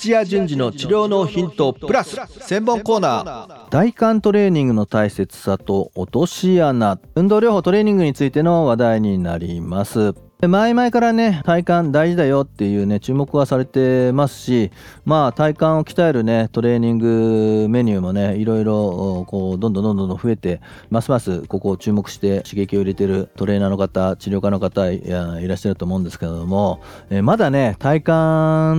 土屋順次の治療のヒントプラス専門コーナー。大幹トレーニングの大切さと落とし穴。運動療法トレーニングについての話題になります。前々からね体幹大事だよっていうね注目はされてますしまあ体幹を鍛えるねトレーニングメニューもねいろいろこうどんどんどんどん増えてますますここを注目して刺激を入れてるトレーナーの方治療家の方いらっしゃると思うんですけれども、えまだね体幹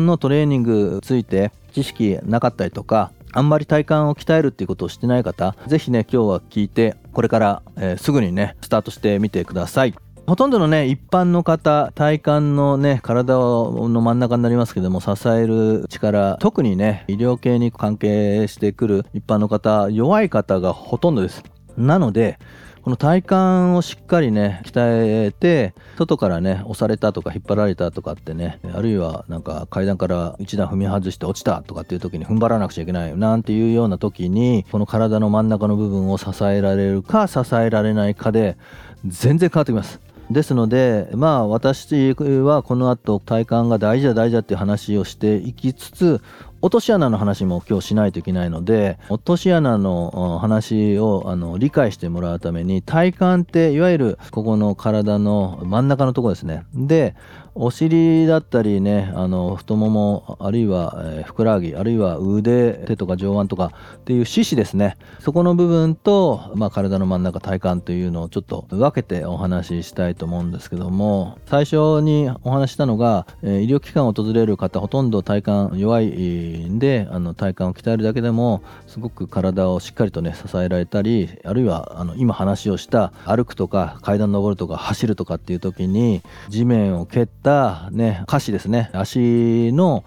のトレーニングついて知識なかったりとかあんまり体幹を鍛えるっていうことをしてない方、ぜひね、今日は聞いて、これから、え、すぐにね、スタートしてみてください。ほとんどのね、一般の方、体幹のね、体の真ん中になりますけども、支える力、特にね、医療系に関係してくる一般の方、弱い方がほとんどです。なので、この体幹をしっかりね鍛えて外からね押されたとか引っ張られたとかってねあるいはなんか階段から一段踏み外して落ちたとかっていう時に踏ん張らなくちゃいけないなんていうような時にこの体の真ん中の部分を支えられるか支えられないかで全然変わってきます。ですのでまあ私はこの後体感が大事だ大事だっていう話をしていきつつ落とし穴の話も今日しないといけないので落とし穴の話をあの理解してもらうために体幹っていわゆるここの体の真ん中のとこですね。でお尻だったりねあの太ももあるいは、え、ふくらはぎあるいは腕手とか上腕とかっていう四肢ですね。そこの部分と、まあ、体の真ん中体幹というのをちょっと分けてお話ししたいと思うんですけども最初にお話したのが、え、医療機関を訪れる方ほとんど体幹弱いであの体幹を鍛えるだけでもすごく体をしっかりとね支えられたりあるいはあの今話をした歩くとか階段登るとか走るとかっていう時に地面を蹴ったね歌詞ですね。足の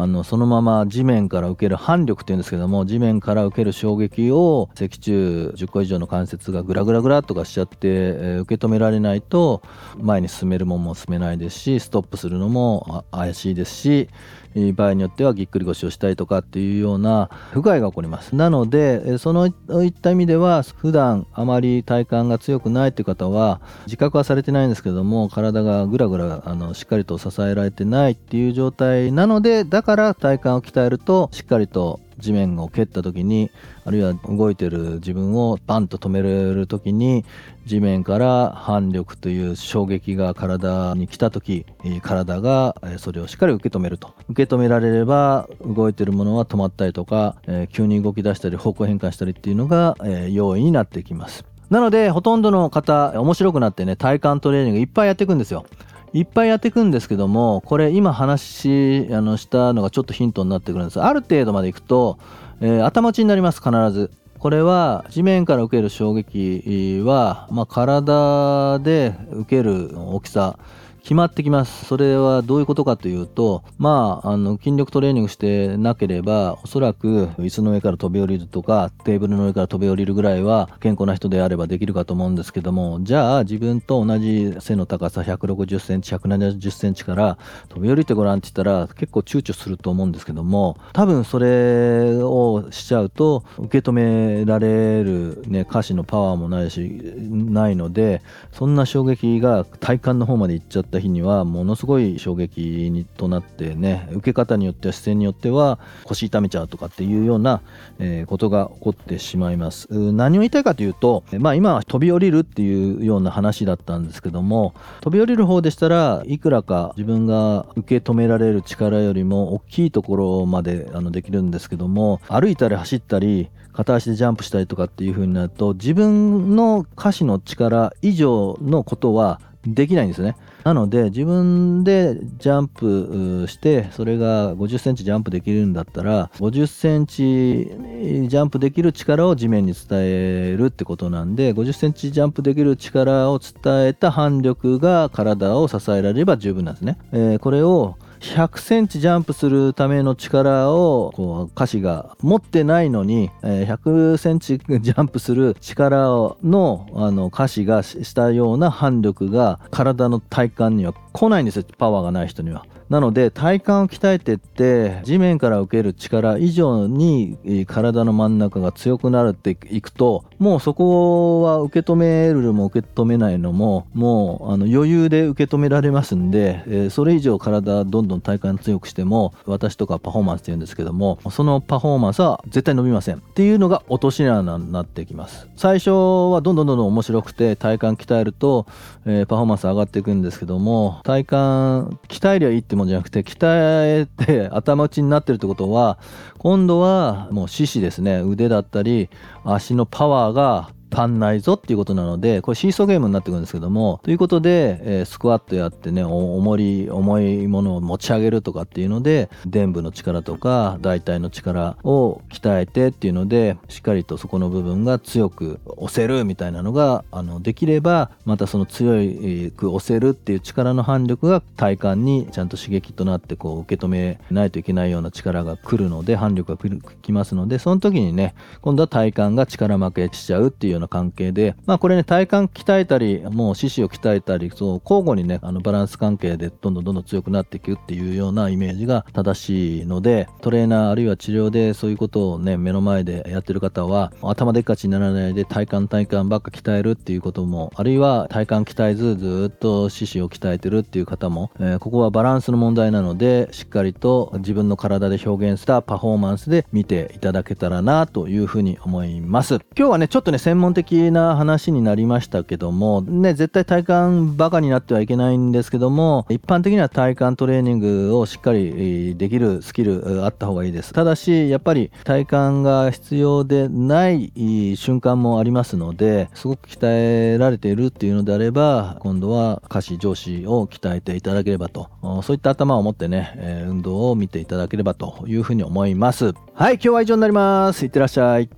あのそのまま地面から受ける反力っていうんですけども地面から受ける衝撃を脊柱10個以上の関節がグラグラグラとかしちゃって、えー、受け止められないと前に進めるもんも進めないですしストップするのも怪しいですし場合によってはぎっくり腰をしたりとかっていうような不具合が起こります。なのでそのいった意味では普段あまり体幹が強くないという方は自覚はされてないんですけども体がぐらぐらあのしっかりと支えられてないっていう状態なのでだからから体幹を鍛えるとしっかりと地面を蹴った時にあるいは動いてる自分をバンと止める時に地面から反力という衝撃が体に来た時体がそれをしっかり受け止めると。受け止められれば動いてるものは止まったりとか急に動き出したり方向変換したりっていうのが容易になってきます。なのでほとんどの方面白くなってね体幹トレーニングいっぱいやっていくんですよ。いっぱいやっていくんですけどもこれ今話あのしたのがちょっとヒントになってくるんです。ある程度までいくと、えー、頭打ちになります必ず。これは地面から受ける衝撃は、まあ、体で受ける大きさ。決まってきます。それはどういうことかというとまああの筋力トレーニングしてなければおそらく椅子の上から飛び降りるとかテーブルの上から飛び降りるぐらいは健康な人であればできるかと思うんですけどもじゃあ自分と同じ背の高さ160センチ170センチから飛び降りてごらんって言ったら結構躊躇すると思うんですけども多分それをしちゃうと受け止められるね歌詞のパワーもないしないのでそんな衝撃が体幹の方まで行っちゃったった日にはものすごい衝撃にとなってね受け方によっては視線によっては腰痛めちゃうとかっていうような、えー、ことが起こってしまいます。何を言いたいかというとまあ今は飛び降りるっていうような話だったんですけども飛び降りる方でしたらいくらか自分が受け止められる力よりも大きいところまであのできるんですけども歩いたり走ったり片足でジャンプしたりとかっていう風になると自分の下肢の力以上のことはできないんですね。なので自分でジャンプしてそれが50センチジャンプできるんだったら50センチジャンプできる力を地面に伝えるってことなんで50センチジャンプできる力を伝えた反力が体を支えられれば十分なんですね。えー、これを100センチジャンプするための力をこう歌詞が持ってないのに、え100センチジャンプする力のあの歌詞がしたような反力が体の体幹には来ないんですよパワーがない人には。なので体幹を鍛えてって地面から受ける力以上に体の真ん中が強くなるっていくともうそこは受け止めるも受け止めないのももうあの余裕で受け止められますんで、えー、それ以上体どんどん体幹強くしても私とかパフォーマンスって言うんですけどもそのパフォーマンスは絶対伸びません。っていうのが落とし穴になってきます。最初はどんどんどんどん面白くて体幹鍛えると、えー、パフォーマンス上がっていくんですけども体幹鍛えりゃいいってもんじゃなくて鍛えて頭打ちになってるってことは今度はもう四肢ですね。腕だったり足のパワーが足んないぞっていうことなのでこれシーソーゲームになってくるんですけどもということで、えー、スクワットやってね重り重いものを持ち上げるとかっていうので臀部の力とか大腿の力を鍛えてっていうのでしっかりとそこの部分が強く押せるみたいなのがあのできればまたその強く押せるっていう力の反力が体幹にちゃんと刺激となってこう受け止めないといけないような力が来るので反力がきますのでその時にね今度は体幹が力負けしちゃうっていうような関係で、まあこれね、体幹鍛えたり、もう四肢を鍛えたり、そう交互にね、あのバランス関係でどんどんどんどん強くなっていくっていうようなイメージが正しいので、トレーナーあるいは治療でそういうことをね、目の前でやってる方は、頭でっかちにならないで体幹体幹ばっか鍛えるっていうことも、あるいは体幹鍛えずずっと四肢を鍛えてるっていう方も、えー、ここはバランスの問題なので、しっかりと自分の体で表現したパフォーマンスで見ていただけたらなというふうに思います。今日はね、ちょっとね、専門的な話になりましたけども、ね、絶対体幹バカになってはいけないんですけども、一般的には体幹トレーニングをしっかりできるスキルあった方がいいです。ただし、やっぱり体幹が必要でない瞬間もありますので、すごく鍛えられているっていうのであれば、今度は下肢上肢を鍛えていただければと、そういった頭を持ってね、運動を見ていただければというふうに思います。はい、今日は以上になります。いってらっしゃい。